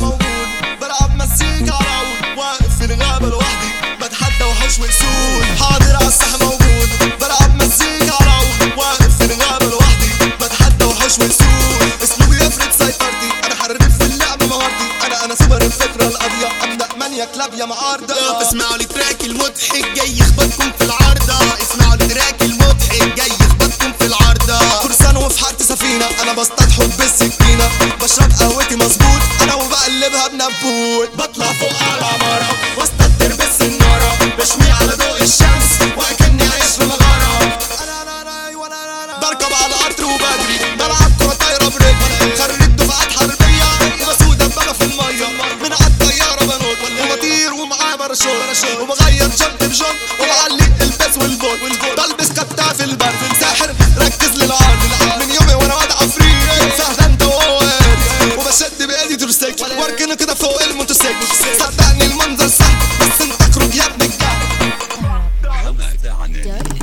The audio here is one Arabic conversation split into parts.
موجود بلعب على واقف في الغابة لوحدي بتحدى وحوش موجود بلعب على واقف في الغابة لوحدي بتحدى وحوش اسلوبي سيطرتي أنا في أنا أنا سوبر الفكرة ابدا مانيا كلاب يا معارضة. اسمعوا لي track المضحك جاي يخبطكم في العارضة. اسمعوا لي track أنا بصطاد حب بالسكينة. بشرب قهوتي مظبوط. أنا وبقلبها بنبوت بطلع فوق على مرة واصطاد تربس النارة بشوي على ضوء الشمس وكأني عايش في مغارة. أنا أنا أنا أيوه أنا أنا بركب على القطر وبجري. بلعب كرة طايرة برجلي. خريج دفعات حربية وبسود دبابة في المية. من على الطيارة بنط. وبطير ومعايا باراشوت. وبغير حمادة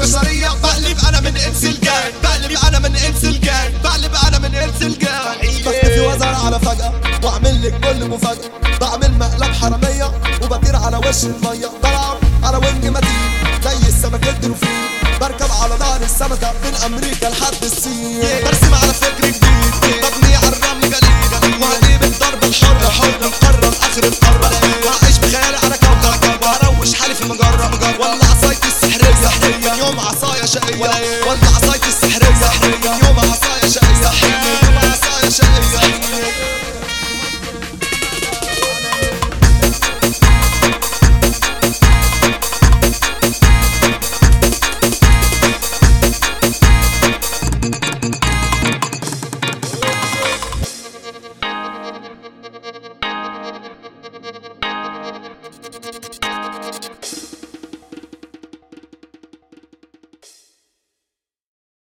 البشرية بقلب أنا من إنس الجاي بقلب أنا من إنس الجاي بقلب أنا من إنس الجاي بختفي وازعل على فجأة. وأعمل لك كل مفاجأة. بعمل مقلب حرامية وبطير على وش المية. بلعب على وينج متين. زي السمك الدولفين بركب على ظهر السمكة. من أمريكا لحد الصين. برسم على فكر جديد وارجع عصايتي السحرية. يوم عصايه شقية. يوم عصايا شقية.